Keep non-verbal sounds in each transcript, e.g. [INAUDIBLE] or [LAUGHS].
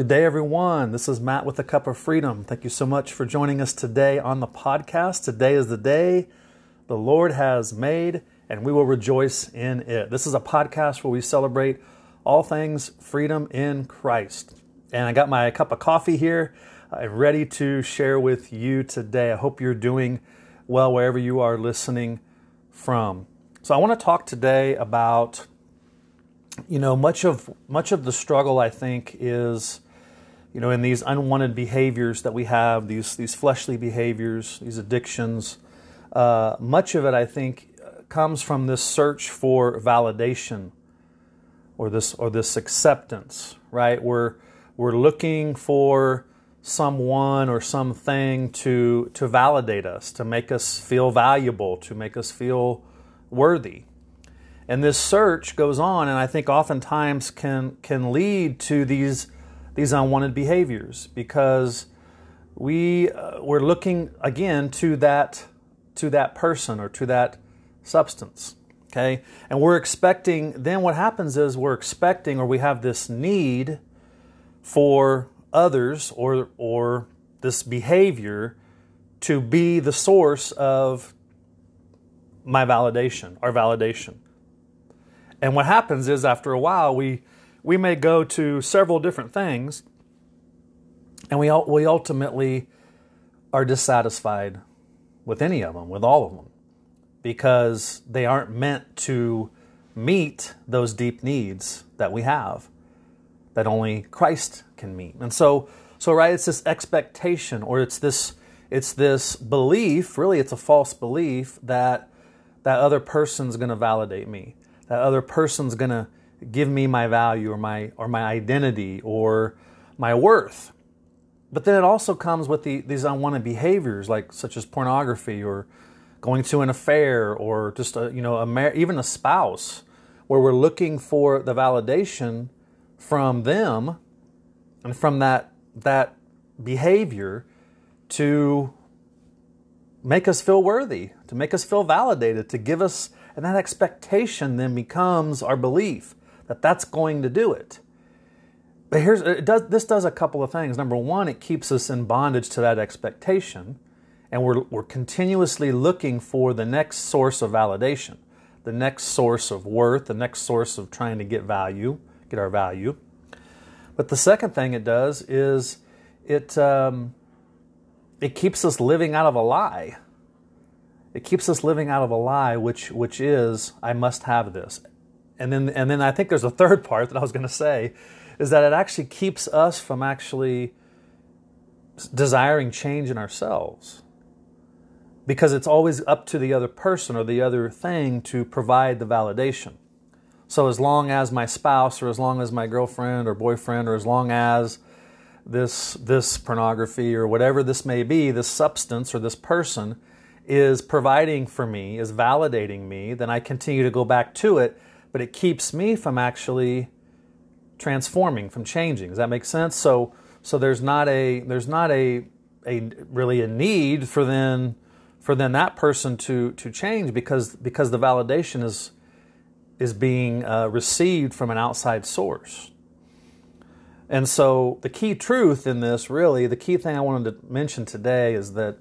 Good day, everyone. This is Matt with a Cup of Freedom. Thank you so much for joining us today on the podcast. Today is the day the Lord has made, and we will rejoice in it. This is a podcast where we celebrate all things freedom in Christ. And I got my cup of coffee here, uh, ready to share with you today. I hope you're doing well wherever you are listening from. So, I want to talk today about you know much of much of the struggle i think is you know in these unwanted behaviors that we have these these fleshly behaviors these addictions uh, much of it i think comes from this search for validation or this or this acceptance right? We're we're looking for someone or something to to validate us to make us feel valuable to make us feel worthy. And this search goes on, and I think oftentimes can can lead to these these unwanted behaviors because we uh, we're looking again to that to that person or to that substance. Okay, and we're expecting. Then what happens is we're expecting, or we have this need for others or or this behavior to be the source of my validation, our validation. And what happens is after a while, we, we may go to several different things, and we, we ultimately are dissatisfied with any of them, with all of them, because they aren't meant to meet those deep needs that we have that only Christ can meet. And so, so right, it's this expectation or it's this it's this belief, really it's a false belief that that other person's going to validate me that other person's going to give me my value or my or my identity or my worth. But then it also comes with the, these unwanted behaviors, like such as pornography or going to an affair or just a, you know a mar- even a spouse, where we're looking for the validation from them and from that that behavior to make us feel worthy, to make us feel validated, to give us and that expectation then becomes our belief that that's going to do it. But here's it does this does a couple of things. Number one, it keeps us in bondage to that expectation, and we're we're continuously looking for the next source of validation, the next source of worth, the next source of trying to get value, get our value. But the second thing it does is it um, it keeps us living out of a lie. It keeps us living out of a lie, which which is I must have this. And then and then I think there's a third part that I was going to say is that it actually keeps us from actually desiring change in ourselves. Because it's always up to the other person or the other thing to provide the validation. So as long as my spouse or as long as my girlfriend or boyfriend or as long as this this pornography or whatever this may be, this substance or this person is providing for me, is validating me, then I continue to go back to it, but it keeps me from actually transforming, from changing. Does that make sense? So so there's not a there's not a a really a need for then for then that person to to change because because the validation is is being uh, received from an outside source. And so the key truth in this, really, the key thing I wanted to mention today is that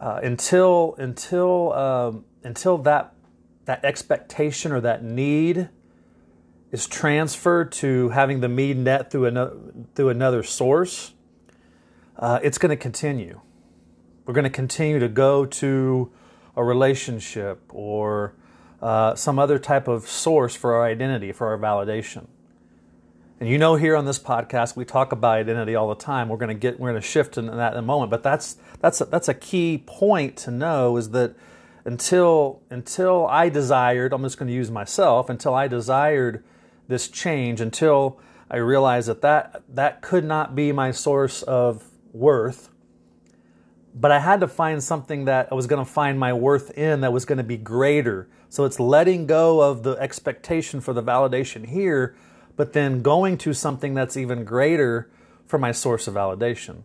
uh, until until um, until that that expectation or that need is transferred to having the need net through another through another source, uh, it's going to continue. We're going to continue to go to a relationship or uh, some other type of source for our identity, for our validation. And you know, here on this podcast, we talk about identity all the time. We're going to get, we're going to shift in that in a moment. But that's that's a, that's a key point to know is that until until I desired, I'm just going to use myself. Until I desired this change, until I realized that that that could not be my source of worth. But I had to find something that I was going to find my worth in that was going to be greater. So it's letting go of the expectation for the validation here but then going to something that's even greater for my source of validation,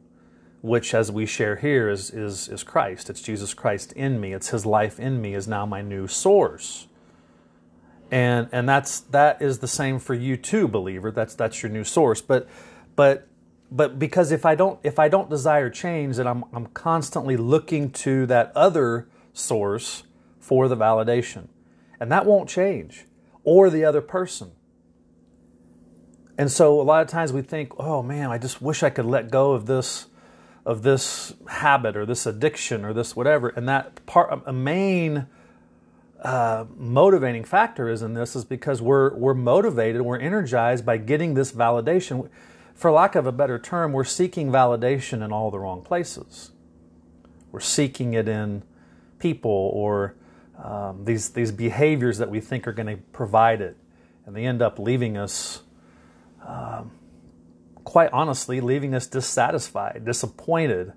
which, as we share here, is, is, is Christ. It's Jesus Christ in me. It's His life in me is now my new source. And, and that's that is the same for you too, believer. That's that's your new source. But but but because if I don't if I don't desire change, then I'm I'm constantly looking to that other source for the validation. And that won't change. Or the other person. And so a lot of times we think, oh man, I just wish I could let go of this of this habit or this addiction or this whatever. And that part a main uh, motivating factor is in this is because we're we're motivated, we're energized by getting this validation for lack of a better term, we're seeking validation in all the wrong places. We're seeking it in people or um, these, these behaviors that we think are going to provide it. And they end up leaving us, um, quite honestly, leaving us dissatisfied, disappointed,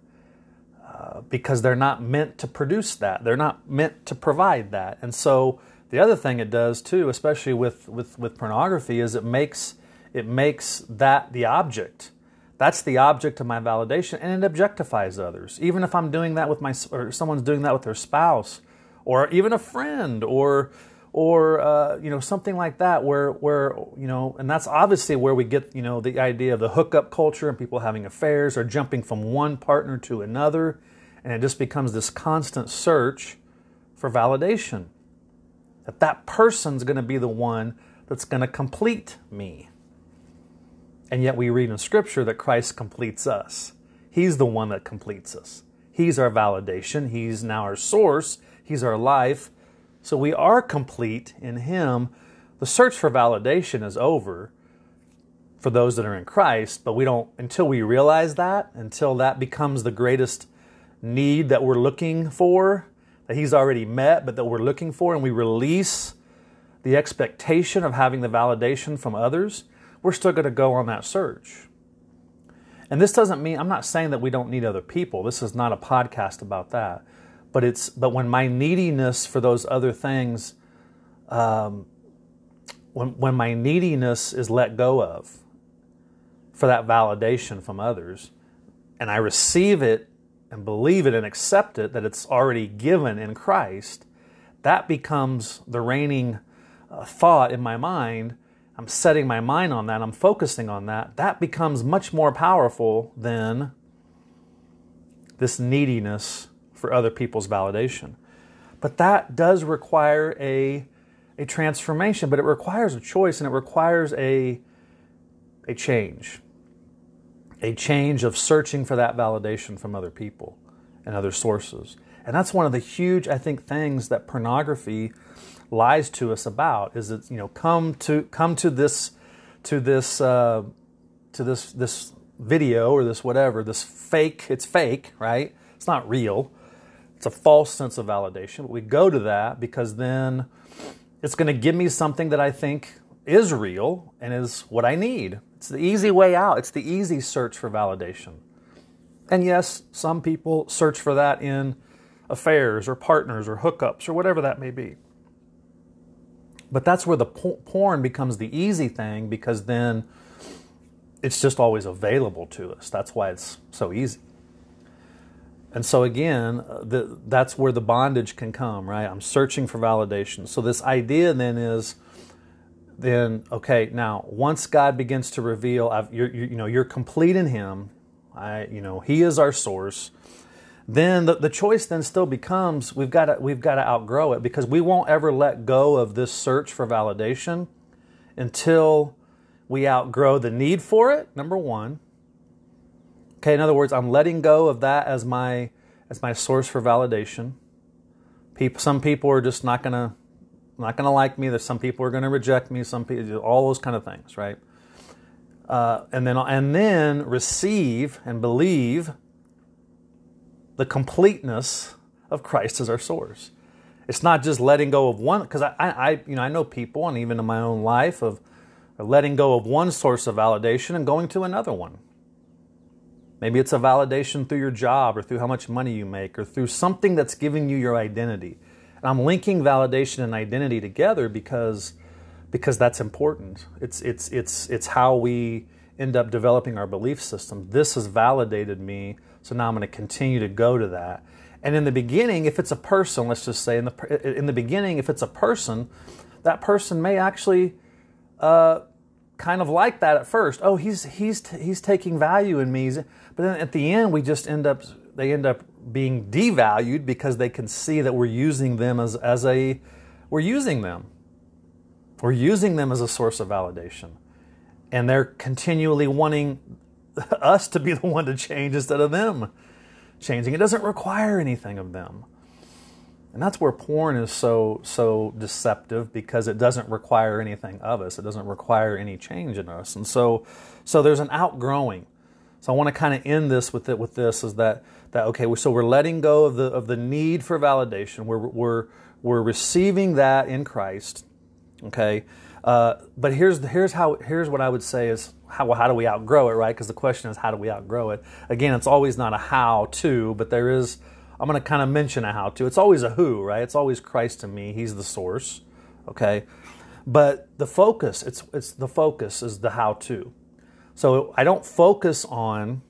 uh, because they're not meant to produce that. They're not meant to provide that. And so the other thing it does too, especially with, with, with pornography, is it makes it makes that the object. That's the object of my validation, and it objectifies others. Even if I'm doing that with my, or someone's doing that with their spouse, or even a friend, or or uh, you know something like that, where where you know, and that's obviously where we get you know the idea of the hookup culture and people having affairs or jumping from one partner to another, and it just becomes this constant search for validation. That that person's going to be the one that's going to complete me. And yet we read in Scripture that Christ completes us. He's the one that completes us. He's our validation. He's now our source. He's our life. So we are complete in Him. The search for validation is over for those that are in Christ, but we don't, until we realize that, until that becomes the greatest need that we're looking for, that He's already met, but that we're looking for, and we release the expectation of having the validation from others, we're still going to go on that search. And this doesn't mean I'm not saying that we don't need other people. This is not a podcast about that. But it's but when my neediness for those other things, um, when when my neediness is let go of for that validation from others, and I receive it and believe it and accept it that it's already given in Christ, that becomes the reigning uh, thought in my mind. I'm setting my mind on that, I'm focusing on that, that becomes much more powerful than this neediness for other people's validation. But that does require a, a transformation, but it requires a choice and it requires a, a change. A change of searching for that validation from other people and other sources. And that's one of the huge, I think, things that pornography lies to us about is that you know come to come to this to this uh, to this this video or this whatever this fake it's fake right it's not real it's a false sense of validation but we go to that because then it's going to give me something that i think is real and is what i need it's the easy way out it's the easy search for validation and yes some people search for that in affairs or partners or hookups or whatever that may be but that's where the porn becomes the easy thing because then it's just always available to us. That's why it's so easy. And so again, uh, the, that's where the bondage can come, right? I'm searching for validation. So this idea then is, then okay, now once God begins to reveal, you're, you, you know, you're complete in Him. I, you know, He is our source then the, the choice then still becomes we've got to we've got to outgrow it because we won't ever let go of this search for validation until we outgrow the need for it number one okay in other words i'm letting go of that as my as my source for validation people some people are just not gonna not gonna like me there's some people are gonna reject me some people all those kind of things right uh, and then and then receive and believe the completeness of Christ as our source. It's not just letting go of one, because I, I, you know, I know people, and even in my own life, of letting go of one source of validation and going to another one. Maybe it's a validation through your job or through how much money you make or through something that's giving you your identity. And I'm linking validation and identity together because because that's important. It's it's it's it's how we end up developing our belief system. This has validated me so now I'm going to continue to go to that. And in the beginning, if it's a person, let's just say in the in the beginning, if it's a person, that person may actually uh, kind of like that at first. Oh, he's he's he's taking value in me. But then at the end, we just end up they end up being devalued because they can see that we're using them as as a we're using them. We're using them as a source of validation, and they're continually wanting [LAUGHS] us to be the one to change instead of them changing. It doesn't require anything of them. And that's where porn is so so deceptive because it doesn't require anything of us. It doesn't require any change in us. And so so there's an outgrowing. So I want to kind of end this with it with this is that that okay, so we're letting go of the of the need for validation. We're we're we're receiving that in Christ. Okay, uh, but here's here's how here's what I would say is how how do we outgrow it, right? Because the question is how do we outgrow it? Again, it's always not a how to, but there is I'm going to kind of mention a how to. It's always a who, right? It's always Christ to me. He's the source, okay? But the focus, it's it's the focus is the how to. So I don't focus on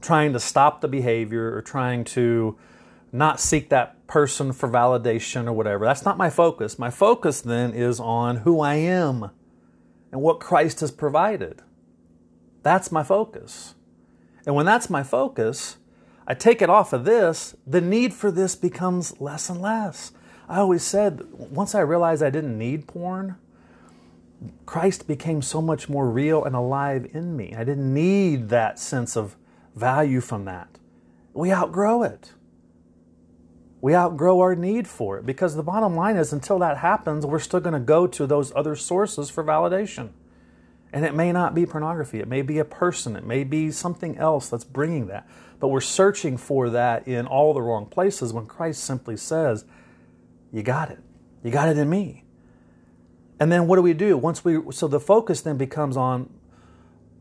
trying to stop the behavior or trying to not seek that person for validation or whatever. That's not my focus. My focus then is on who I am and what Christ has provided. That's my focus. And when that's my focus, I take it off of this, the need for this becomes less and less. I always said, once I realized I didn't need porn, Christ became so much more real and alive in me. I didn't need that sense of value from that. We outgrow it. We outgrow our need for it because the bottom line is until that happens, we're still going to go to those other sources for validation. And it may not be pornography, it may be a person, it may be something else that's bringing that. But we're searching for that in all the wrong places when Christ simply says, You got it. You got it in me. And then what do we do? Once we so the focus then becomes on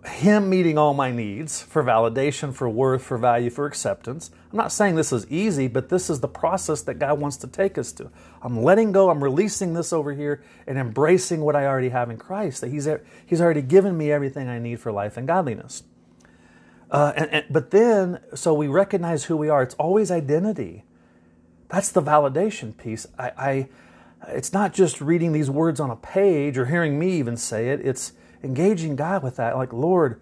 him meeting all my needs for validation, for worth, for value, for acceptance. I'm not saying this is easy, but this is the process that God wants to take us to. I'm letting go, I'm releasing this over here and embracing what I already have in Christ, that He's, he's already given me everything I need for life and godliness. Uh, and, and, but then, so we recognize who we are. It's always identity. That's the validation piece. I, I, it's not just reading these words on a page or hearing me even say it. It's engaging God with that. Like, Lord,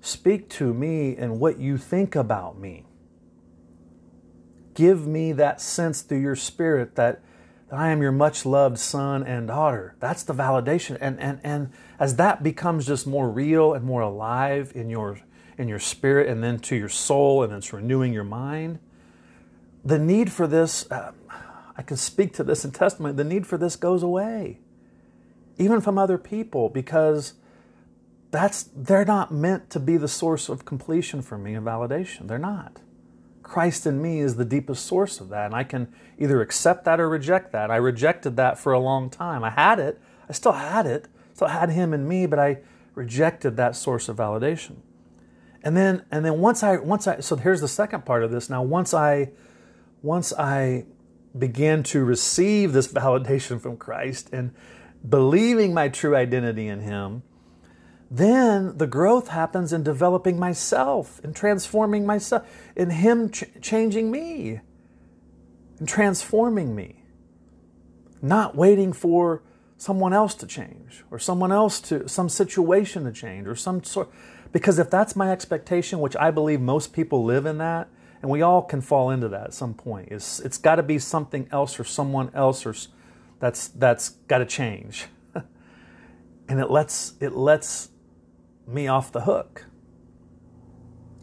speak to me and what you think about me. Give me that sense through your spirit that I am your much loved son and daughter. That's the validation. And, and, and as that becomes just more real and more alive in your, in your spirit and then to your soul and it's renewing your mind, the need for this, uh, I can speak to this in testimony, the need for this goes away, even from other people, because that's they're not meant to be the source of completion for me and validation. They're not. Christ in me is the deepest source of that, and I can either accept that or reject that. I rejected that for a long time. I had it. I still had it. Still had him in me, but I rejected that source of validation. And then and then once I once I so here's the second part of this. Now once I once I began to receive this validation from Christ and believing my true identity in him, then the growth happens in developing myself, in transforming myself, in Him ch- changing me, and transforming me. Not waiting for someone else to change, or someone else to, some situation to change, or some sort. Because if that's my expectation, which I believe most people live in that, and we all can fall into that at some point, it's, it's got to be something else or someone else or that's, that's got to change. [LAUGHS] and it lets, it lets me off the hook.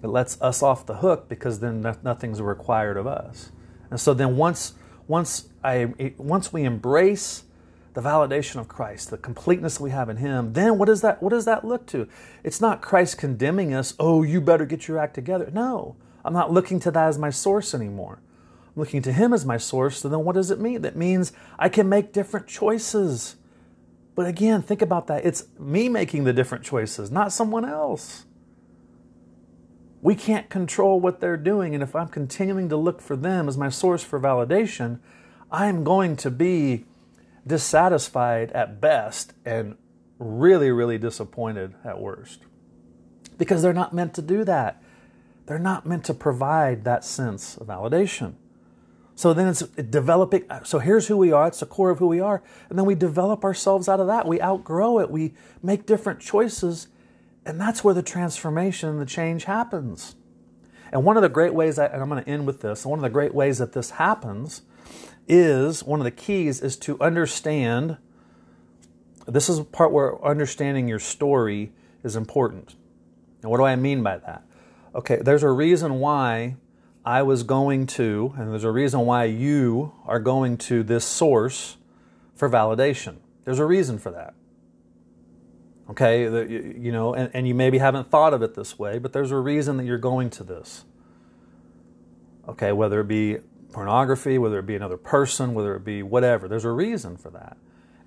It lets us off the hook because then nothing's required of us. And so then once once I once we embrace the validation of Christ, the completeness we have in Him, then what does that what does that look to? It's not Christ condemning us, oh, you better get your act together. No. I'm not looking to that as my source anymore. I'm looking to Him as my source. So then what does it mean? That means I can make different choices. But again, think about that. It's me making the different choices, not someone else. We can't control what they're doing. And if I'm continuing to look for them as my source for validation, I'm going to be dissatisfied at best and really, really disappointed at worst. Because they're not meant to do that. They're not meant to provide that sense of validation. So then it's developing. So here's who we are. It's the core of who we are. And then we develop ourselves out of that. We outgrow it. We make different choices. And that's where the transformation the change happens. And one of the great ways, that, and I'm going to end with this, one of the great ways that this happens is one of the keys is to understand. This is a part where understanding your story is important. And what do I mean by that? Okay, there's a reason why I was going to, and there's a reason why you are going to this source for validation. There's a reason for that. Okay, you know, and, and you maybe haven't thought of it this way, but there's a reason that you're going to this. Okay, whether it be pornography, whether it be another person, whether it be whatever, there's a reason for that.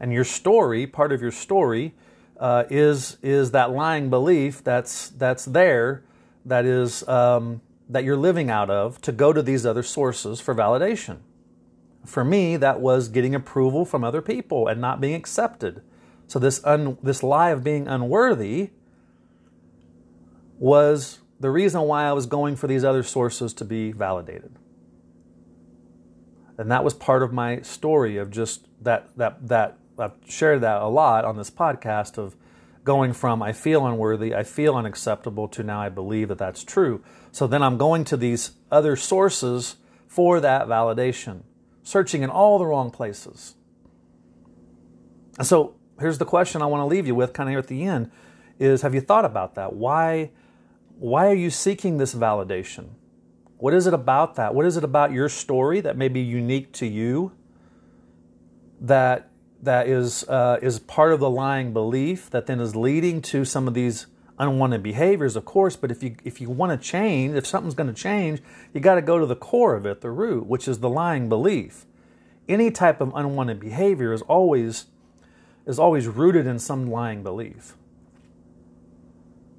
And your story, part of your story, uh, is is that lying belief that's that's there, that is um, that you're living out of to go to these other sources for validation. For me, that was getting approval from other people and not being accepted. So this un, this lie of being unworthy was the reason why I was going for these other sources to be validated. And that was part of my story of just that that that I've shared that a lot on this podcast of going from I feel unworthy, I feel unacceptable to now I believe that that's true. So then I'm going to these other sources for that validation, searching in all the wrong places. And so here's the question I want to leave you with kind of here at the end is have you thought about that? Why why are you seeking this validation? What is it about that? What is it about your story that may be unique to you that that is uh, is part of the lying belief that then is leading to some of these unwanted behaviors, of course. But if you if you want to change, if something's going to change, you got to go to the core of it, the root, which is the lying belief. Any type of unwanted behavior is always is always rooted in some lying belief.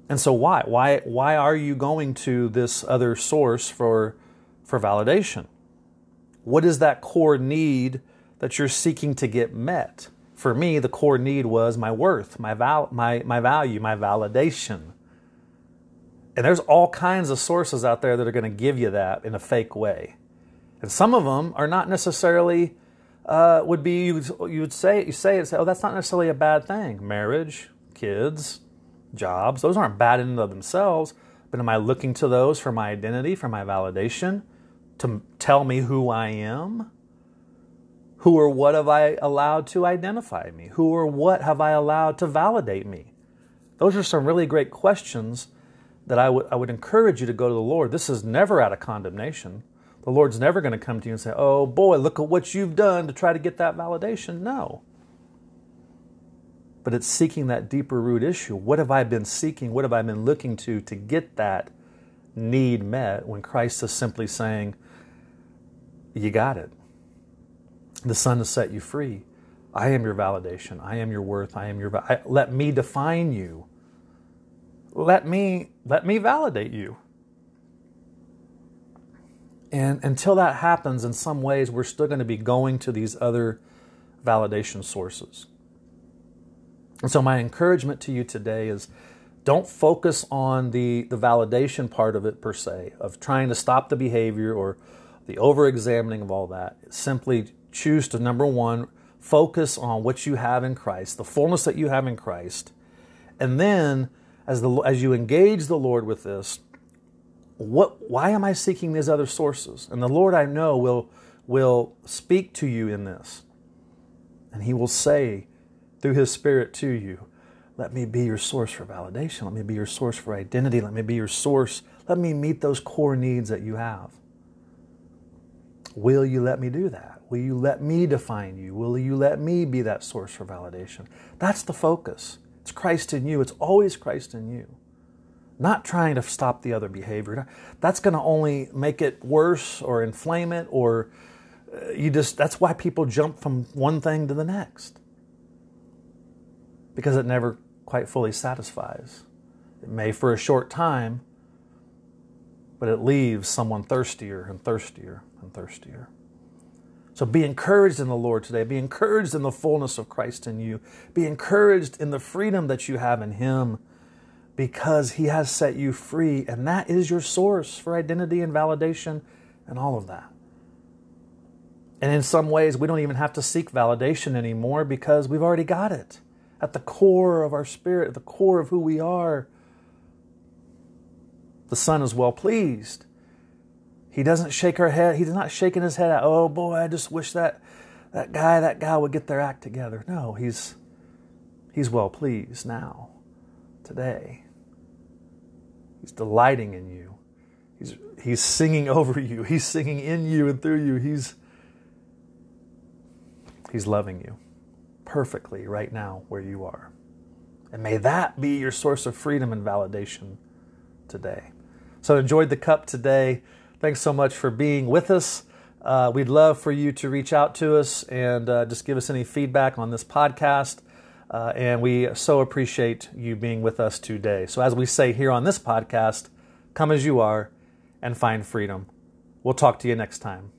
And so why why why are you going to this other source for for validation? What is that core need? That you're seeking to get met. For me, the core need was my worth, my, val- my, my value, my validation. And there's all kinds of sources out there that are going to give you that in a fake way. And some of them are not necessarily, uh, would be, you would, you would say, you say, say, oh, that's not necessarily a bad thing. Marriage, kids, jobs, those aren't bad in and of themselves. But am I looking to those for my identity, for my validation, to tell me who I am? Who or what have I allowed to identify me? Who or what have I allowed to validate me? Those are some really great questions that I would, I would encourage you to go to the Lord. This is never out of condemnation. The Lord's never going to come to you and say, Oh boy, look at what you've done to try to get that validation. No. But it's seeking that deeper root issue. What have I been seeking? What have I been looking to to get that need met when Christ is simply saying, You got it. The Son has set you free. I am your validation. I am your worth. I am your. I, let me define you. Let me let me validate you. And until that happens, in some ways, we're still going to be going to these other validation sources. And so, my encouragement to you today is don't focus on the, the validation part of it per se, of trying to stop the behavior or the over examining of all that. Simply choose to, number one, focus on what you have in Christ, the fullness that you have in Christ. And then, as, the, as you engage the Lord with this, what, why am I seeking these other sources? And the Lord I know will, will speak to you in this. And He will say through His Spirit to you, let me be your source for validation. Let me be your source for identity. Let me be your source. Let me meet those core needs that you have. Will you let me do that? Will you let me define you? Will you let me be that source for validation? That's the focus. It's Christ in you. It's always Christ in you. Not trying to stop the other behavior. That's going to only make it worse or inflame it or uh, you just that's why people jump from one thing to the next. Because it never quite fully satisfies. It may for a short time, but it leaves someone thirstier and thirstier and thirstier. So be encouraged in the Lord today. Be encouraged in the fullness of Christ in you. Be encouraged in the freedom that you have in Him because He has set you free. And that is your source for identity and validation and all of that. And in some ways, we don't even have to seek validation anymore because we've already got it. At the core of our spirit, at the core of who we are, the Son is well pleased. He doesn't shake her head. He's not shaking his head. Oh boy, I just wish that that guy, that guy would get their act together. No, he's he's well pleased now, today. He's delighting in you. He's he's singing over you. [LAUGHS] He's singing in you and through you. He's he's loving you perfectly right now where you are. And may that be your source of freedom and validation today. So enjoyed the cup today. Thanks so much for being with us. Uh, we'd love for you to reach out to us and uh, just give us any feedback on this podcast. Uh, and we so appreciate you being with us today. So, as we say here on this podcast, come as you are and find freedom. We'll talk to you next time.